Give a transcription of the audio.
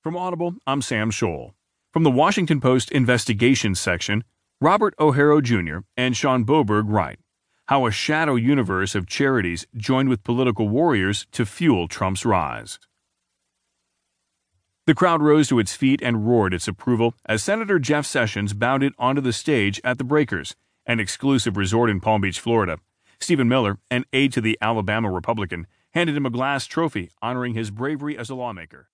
From Audible, I'm Sam Scholl. From the Washington Post investigation section, Robert O'Harrow Jr. and Shawn Boburg write How a shadow universe of charities joined with political warriors to fuel Trump's rise. The crowd rose to its feet and roared its approval as Senator Jeff Sessions bounded onto the stage at the Breakers, an exclusive resort in Palm Beach, Florida. Stephen Miller, an aide to the Alabama Republican, handed him a glass trophy honoring his bravery as a lawmaker.